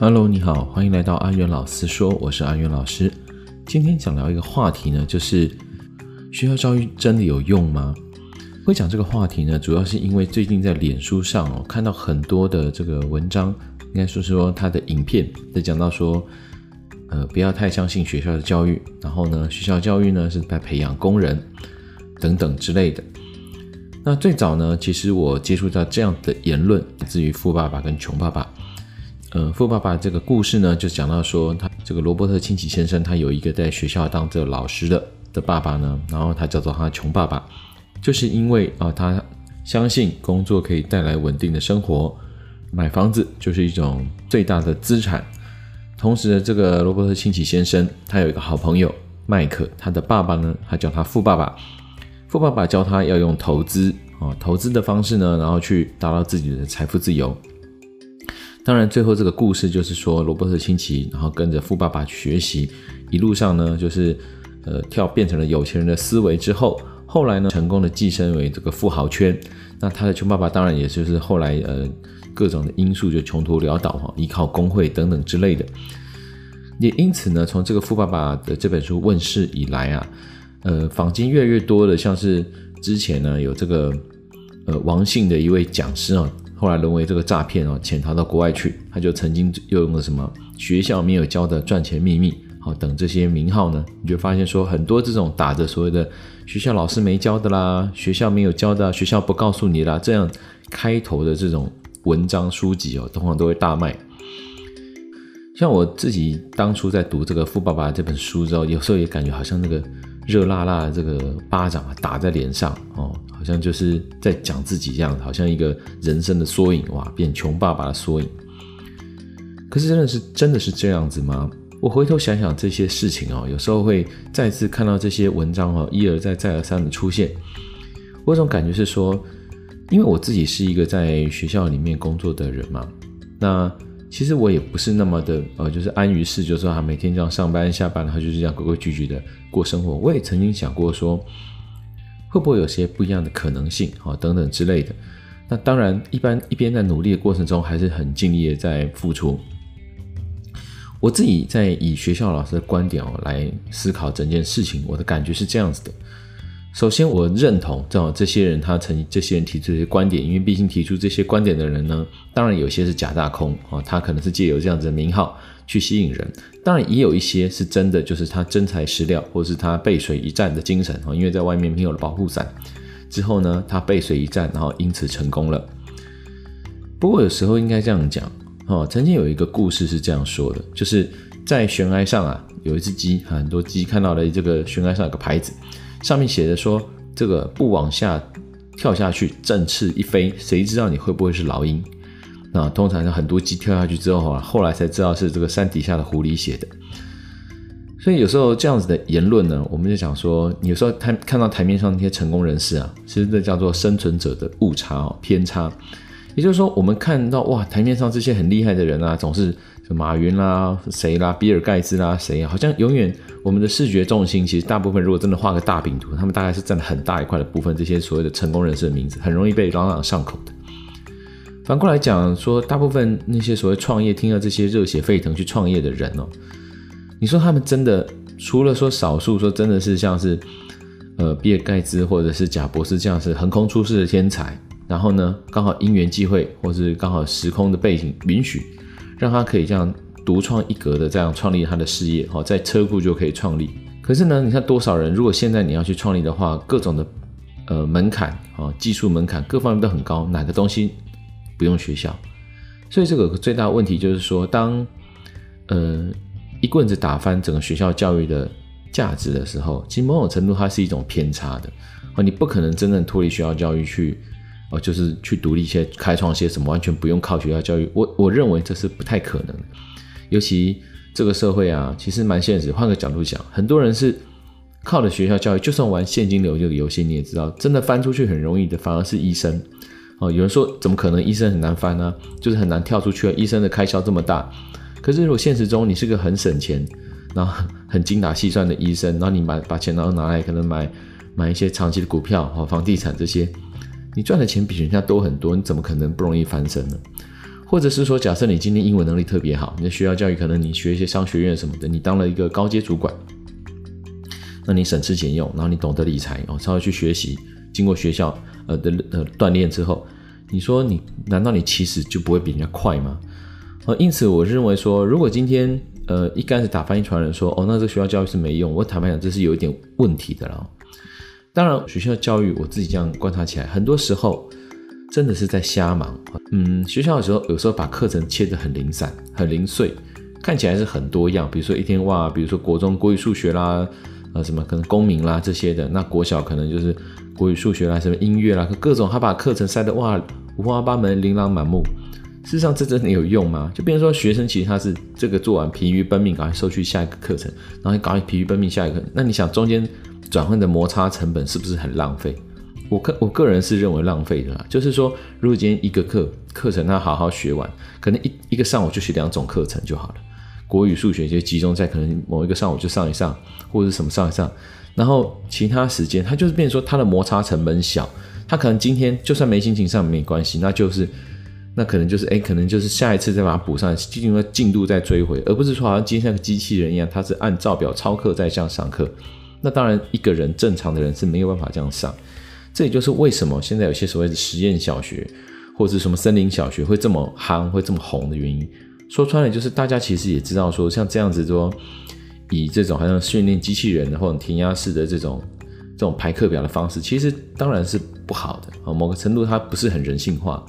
Hello，你好，欢迎来到阿元老师说，我是阿元老师。今天想聊一个话题呢，就是学校教育真的有用吗？会讲这个话题呢，主要是因为最近在脸书上哦，看到很多的这个文章，应该说是说他的影片在讲到说，呃，不要太相信学校的教育，然后呢，学校教育呢是在培养工人等等之类的。那最早呢，其实我接触到这样的言论，来自于《富爸爸跟穷爸爸》。呃，富爸爸这个故事呢，就讲到说，他这个罗伯特清崎先生，他有一个在学校当这个老师的的爸爸呢，然后他叫做他穷爸爸，就是因为啊、他相信工作可以带来稳定的生活，买房子就是一种最大的资产。同时呢，这个罗伯特清崎先生，他有一个好朋友麦克，他的爸爸呢，他叫他富爸爸，富爸爸教他要用投资啊、投资的方式呢，然后去达到自己的财富自由。当然，最后这个故事就是说，罗伯特清崎，然后跟着富爸爸学习，一路上呢，就是呃跳变成了有钱人的思维之后，后来呢，成功的跻身为这个富豪圈。那他的穷爸爸当然也就是后来呃各种的因素就穷途潦倒哈，依靠工会等等之类的。也因此呢，从这个富爸爸的这本书问世以来啊，呃，坊间越来越多的，像是之前呢有这个呃王姓的一位讲师啊。后来沦为这个诈骗哦，潜逃到国外去。他就曾经又用了什么学校没有教的赚钱秘密，好等这些名号呢，你就发现说很多这种打着所谓的学校老师没教的啦，学校没有教的，学校不告诉你啦，这样开头的这种文章书籍哦，通常都会大卖。像我自己当初在读这个《富爸爸》这本书之后，有时候也感觉好像那个。热辣辣的这个巴掌啊，打在脸上哦，好像就是在讲自己这样，好像一个人生的缩影哇，变穷爸爸的缩影。可是真的是真的是这样子吗？我回头想想这些事情哦，有时候会再次看到这些文章哦，一而再再而三的出现。我有种感觉是说，因为我自己是一个在学校里面工作的人嘛，那。其实我也不是那么的呃，就是安于事，就是说他每天这样上班下班，然后就是这样规规矩矩的过生活。我也曾经想过说，会不会有些不一样的可能性啊，等等之类的。那当然，一般一边在努力的过程中，还是很尽力的在付出。我自己在以学校老师的观点哦来思考整件事情，我的感觉是这样子的。首先，我认同正好这些人，他曾经这些人提出这些观点，因为毕竟提出这些观点的人呢，当然有些是假大空啊，他可能是借由这样子的名号去吸引人，当然也有一些是真的，就是他真材实料，或是他背水一战的精神啊，因为在外面没有了保护伞之后呢，他背水一战，然后因此成功了。不过有时候应该这样讲哦，曾经有一个故事是这样说的，就是在悬崖上啊，有一只鸡，很多鸡看到了这个悬崖上有个牌子。上面写着说：“这个不往下跳下去，振翅一飞，谁知道你会不会是老鹰？”那通常是很多鸡跳下去之后啊，后来才知道是这个山底下的狐狸写的。所以有时候这样子的言论呢，我们就想说，有时候台看到台面上那些成功人士啊，其实这叫做生存者的误差哦，偏差。也就是说，我们看到哇，台面上这些很厉害的人啊，总是。马云啦，谁啦，比尔盖茨啦，谁啊？好像永远我们的视觉重心，其实大部分如果真的画个大饼图，他们大概是占了很大一块的部分。这些所谓的成功人士的名字，很容易被朗朗上口的。反过来讲，说大部分那些所谓创业，听到这些热血沸腾去创业的人哦，你说他们真的除了说少数说真的是像是呃比尔盖茨或者是贾博士这样是横空出世的天才，然后呢刚好因缘际会，或是刚好时空的背景允许。让他可以这样独创一格的这样创立他的事业，好，在车库就可以创立。可是呢，你看多少人，如果现在你要去创立的话，各种的呃门槛啊，技术门槛各方面都很高，哪个东西不用学校？所以这个最大问题就是说，当呃一棍子打翻整个学校教育的价值的时候，其实某种程度它是一种偏差的。哦，你不可能真正脱离学校教育去。哦，就是去独立一些，开创些什么，完全不用靠学校教育。我我认为这是不太可能的。尤其这个社会啊，其实蛮现实。换个角度讲，很多人是靠着学校教育，就算玩现金流这个游戏，你也知道，真的翻出去很容易的，反而是医生。哦，有人说怎么可能医生很难翻呢？就是很难跳出去啊。医生的开销这么大，可是如果现实中你是个很省钱，然后很精打细算的医生，然后你把把钱然后拿来可能买买一些长期的股票和房地产这些。你赚的钱比人家多很多，你怎么可能不容易翻身呢？或者是说，假设你今天英文能力特别好，你的学校教育可能你学一些商学院什么的，你当了一个高阶主管，那你省吃俭用，然后你懂得理财哦，稍微去学习，经过学校呃的呃锻炼之后，你说你难道你其实就不会比人家快吗？呃，因此我认为说，如果今天呃一开始打翻一船人说哦，那这学校教育是没用，我坦白讲这是有一点问题的了。当然，学校教育我自己这样观察起来，很多时候。真的是在瞎忙，嗯，学校的时候有时候把课程切得很零散、很零碎，看起来是很多样。比如说一天哇，比如说国中国语、数学啦，呃，什么可能公民啦这些的。那国小可能就是国语、数学啦，什么音乐啦，各种他把课程塞得哇五花八门、琳琅满目。事实上，这真的有用吗？就变成说，学生其实他是这个做完疲于奔命，赶快收去下一个课程，然后赶快疲于奔命下一个。那你想中间转换的摩擦成本是不是很浪费？我个我个人是认为浪费的啦，就是说，如果今天一个课课程他好好学完，可能一一个上午就学两种课程就好了，国语、数学就集中在可能某一个上午就上一上，或者是什么上一上，然后其他时间他就是变说他的摩擦成本小，他可能今天就算没心情上没关系，那就是那可能就是哎，可能就是下一次再把它补上，进入进度再追回，而不是说好像今天像个机器人一样，他是按照表操课在这样上课，那当然一个人正常的人是没有办法这样上。这也就是为什么现在有些所谓的实验小学，或者是什么森林小学会这么夯，会这么红的原因。说穿了，就是大家其实也知道，说像这样子说，以这种好像训练机器人或者填鸭式的这种这种排课表的方式，其实当然是不好的啊。某个程度它不是很人性化。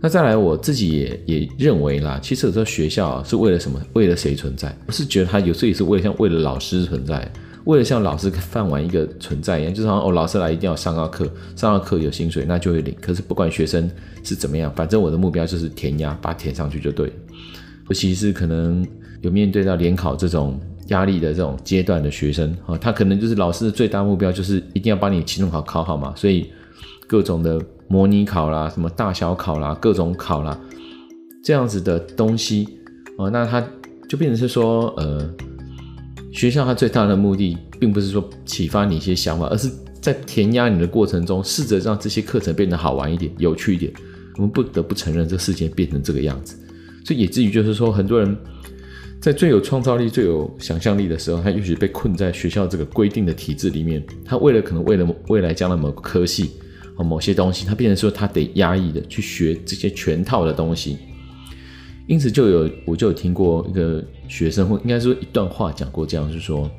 那再来，我自己也也认为啦，其实有时候学校是为了什么？为了谁存在？我是觉得它有时候也是为了像为了老师存在。为了像老师饭碗一个存在一样，就是好像哦，老师来一定要上到课，上到课有薪水，那就会领。可是不管学生是怎么样，反正我的目标就是填鸭，把它填上去就对。尤其是可能有面对到联考这种压力的这种阶段的学生啊，他可能就是老师的最大目标就是一定要把你期中考考好嘛，所以各种的模拟考啦、什么大小考啦、各种考啦，这样子的东西哦，那他就变成是说呃。学校它最大的目的，并不是说启发你一些想法，而是在填鸭你的过程中，试着让这些课程变得好玩一点、有趣一点。我们不得不承认，这世界变成这个样子，所以以至于就是说，很多人在最有创造力、最有想象力的时候，他也许被困在学校这个规定的体制里面。他为了可能为了未来将来某个科系和某些东西，他变成说他得压抑的去学这些全套的东西。因此，就有我就有听过一个学生，或应该说一段话讲过这样，就是说，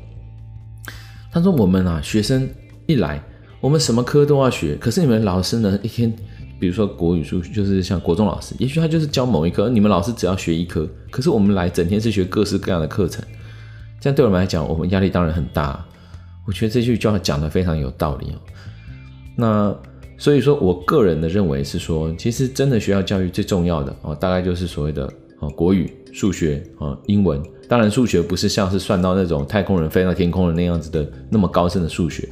他说我们啊，学生一来，我们什么科都要学，可是你们老师呢，一天，比如说国语、数学，就是像国中老师，也许他就是教某一科，你们老师只要学一科，可是我们来整天是学各式各样的课程，这样对我们来讲，我们压力当然很大。我觉得这句话讲的非常有道理哦。那。所以说，我个人的认为是说，其实真的学校教育最重要的哦，大概就是所谓的哦国语、数学啊、英文。当然，数学不是像是算到那种太空人飞到天空的那样子的那么高深的数学，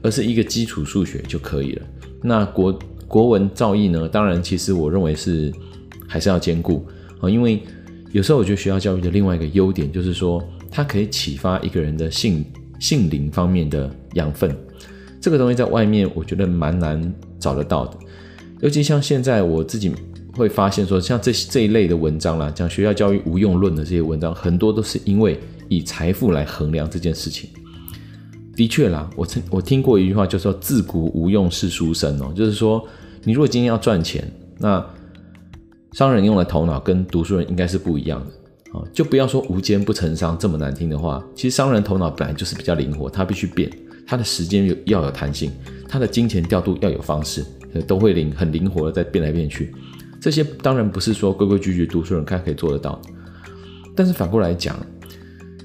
而是一个基础数学就可以了。那国国文造诣呢？当然，其实我认为是还是要兼顾啊，因为有时候我觉得学校教育的另外一个优点就是说，它可以启发一个人的性性灵方面的养分。这个东西在外面我觉得蛮难。找得到的，尤其像现在我自己会发现说，像这这一类的文章啦，讲学校教育无用论的这些文章，很多都是因为以财富来衡量这件事情。的确啦，我曾我听过一句话，就说“自古无用是书生”哦，就是说你如果今天要赚钱，那商人用的头脑跟读书人应该是不一样的啊，就不要说无奸不成商这么难听的话。其实商人头脑本来就是比较灵活，他必须变。他的时间有要有弹性，他的金钱调度要有方式，都会灵很灵活的在变来变去。这些当然不是说规规矩矩读书人看可以做得到，但是反过来讲，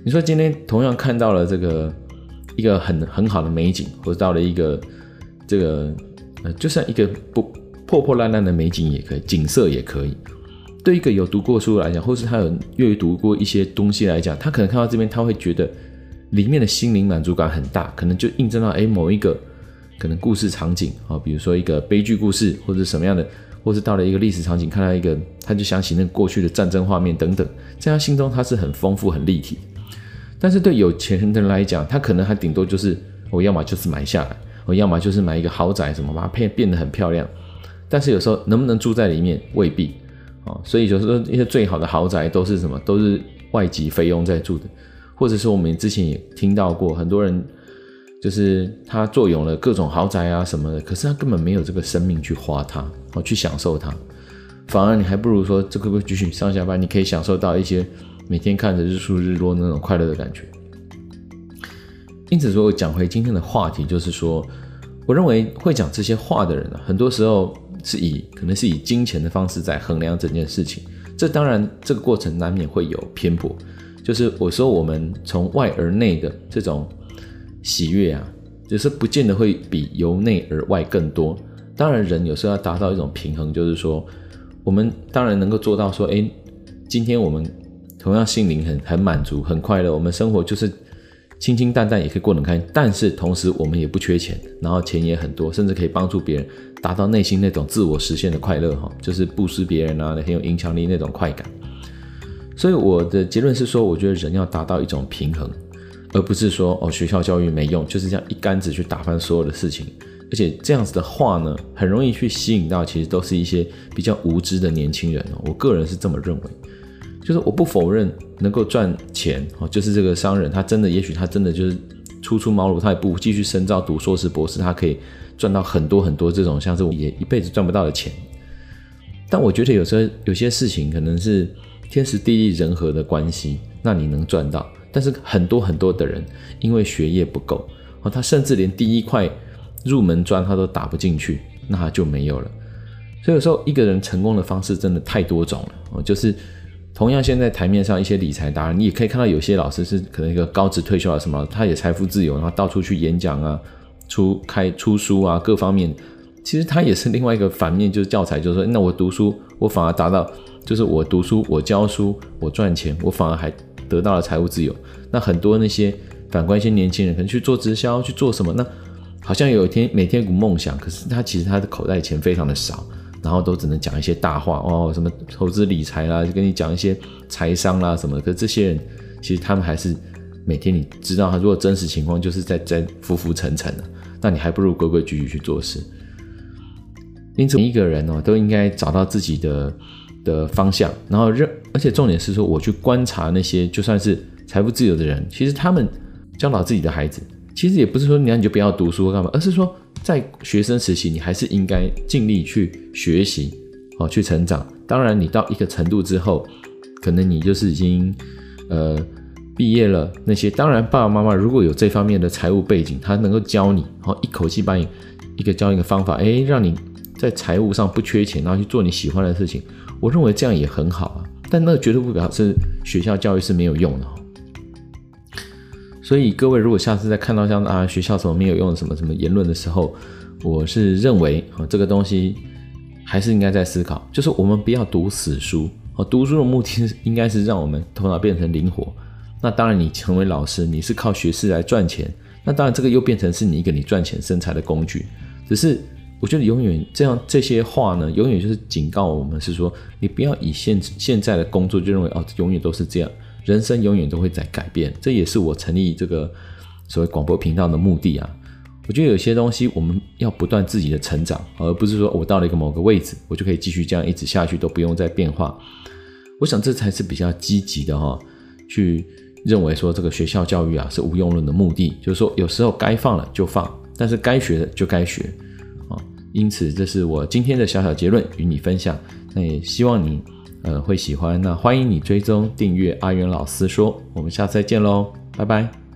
你说今天同样看到了这个一个很很好的美景，或者到了一个这个呃，就算一个不破破烂烂的美景也可以，景色也可以。对一个有读过书来讲，或是他有阅读过一些东西来讲，他可能看到这边他会觉得。里面的心灵满足感很大，可能就印证到诶某一个可能故事场景啊，比如说一个悲剧故事，或者什么样的，或是到了一个历史场景，看到一个他就想起那过去的战争画面等等，在他心中他是很丰富很立体。但是对有钱人的人来讲，他可能还顶多就是我要么就是买下来，我要么就是买一个豪宅什么，把它变变得很漂亮。但是有时候能不能住在里面未必啊，所以就是说一些最好的豪宅都是什么？都是外籍菲佣在住的，或者是我们之前也听到过很多人，就是他坐拥了各种豪宅啊什么的，可是他根本没有这个生命去花它，哦，去享受它，反而你还不如说这个继续上下班，你可以享受到一些每天看着日出日落那种快乐的感觉。因此说，我讲回今天的话题，就是说，我认为会讲这些话的人呢，很多时候。是以可能是以金钱的方式在衡量整件事情，这当然这个过程难免会有偏颇。就是我说我们从外而内的这种喜悦啊，就是不见得会比由内而外更多。当然人有时候要达到一种平衡，就是说我们当然能够做到说，哎，今天我们同样心灵很很满足很快乐，我们生活就是。清清淡淡也可以过得很开心，但是同时我们也不缺钱，然后钱也很多，甚至可以帮助别人达到内心那种自我实现的快乐哈，就是布施别人啊，很有影响力那种快感。所以我的结论是说，我觉得人要达到一种平衡，而不是说哦学校教育没用，就是这样一竿子去打翻所有的事情。而且这样子的话呢，很容易去吸引到其实都是一些比较无知的年轻人哦，我个人是这么认为。就是我不否认能够赚钱哦，就是这个商人他真的，也许他真的就是初出茅庐，他也不继续深造读硕士博士，他可以赚到很多很多这种像是我也一辈子赚不到的钱。但我觉得有时候有些事情可能是天时地利人和的关系，那你能赚到，但是很多很多的人因为学业不够哦，他甚至连第一块入门砖他都打不进去，那他就没有了。所以有时候一个人成功的方式真的太多种了哦，就是。同样，现在台面上一些理财达人，你也可以看到有些老师是可能一个高职退休啊什么，他也财富自由，然后到处去演讲啊，出开出书啊，各方面，其实他也是另外一个反面，就是教材，就是说，那我读书，我反而达到，就是我读书，我教书，我赚钱，我反而还得到了财务自由。那很多那些反观一些年轻人，可能去做直销，去做什么？那好像有一天每天有个梦想，可是他其实他的口袋钱非常的少。然后都只能讲一些大话哦，什么投资理财啦，就跟你讲一些财商啦什么的。可这些人其实他们还是每天你知道，他如果真实情况就是在在浮浮沉沉的，那你还不如规规矩矩去做事。因此，每一个人哦都应该找到自己的的方向，然后认，而且重点是说，我去观察那些就算是财富自由的人，其实他们教导自己的孩子，其实也不是说你你就不要读书干嘛，而是说。在学生时期，你还是应该尽力去学习，哦，去成长。当然，你到一个程度之后，可能你就是已经呃毕业了。那些当然，爸爸妈妈如果有这方面的财务背景，他能够教你，哦，一口气把你一个教一个方法，诶，让你在财务上不缺钱，然后去做你喜欢的事情。我认为这样也很好啊。但那绝对不表示学校教育是没有用的。所以各位，如果下次再看到像啊学校什么没有用什么什么言论的时候，我是认为啊这个东西还是应该在思考，就是我们不要读死书啊，读书的目的应该是让我们头脑变成灵活。那当然，你成为老师，你是靠学识来赚钱，那当然这个又变成是你一个你赚钱生财的工具。只是我觉得永远这样这些话呢，永远就是警告我们是说，你不要以现现在的工作就认为哦，永远都是这样。人生永远都会在改变，这也是我成立这个所谓广播频道的目的啊。我觉得有些东西我们要不断自己的成长，而不是说我到了一个某个位置，我就可以继续这样一直下去，都不用再变化。我想这才是比较积极的哈，去认为说这个学校教育啊是无用论的目的，就是说有时候该放了就放，但是该学的就该学。因此，这是我今天的小小结论与你分享。那也希望你。呃，会喜欢，那欢迎你追踪订阅阿元老师说，我们下次再见喽，拜拜。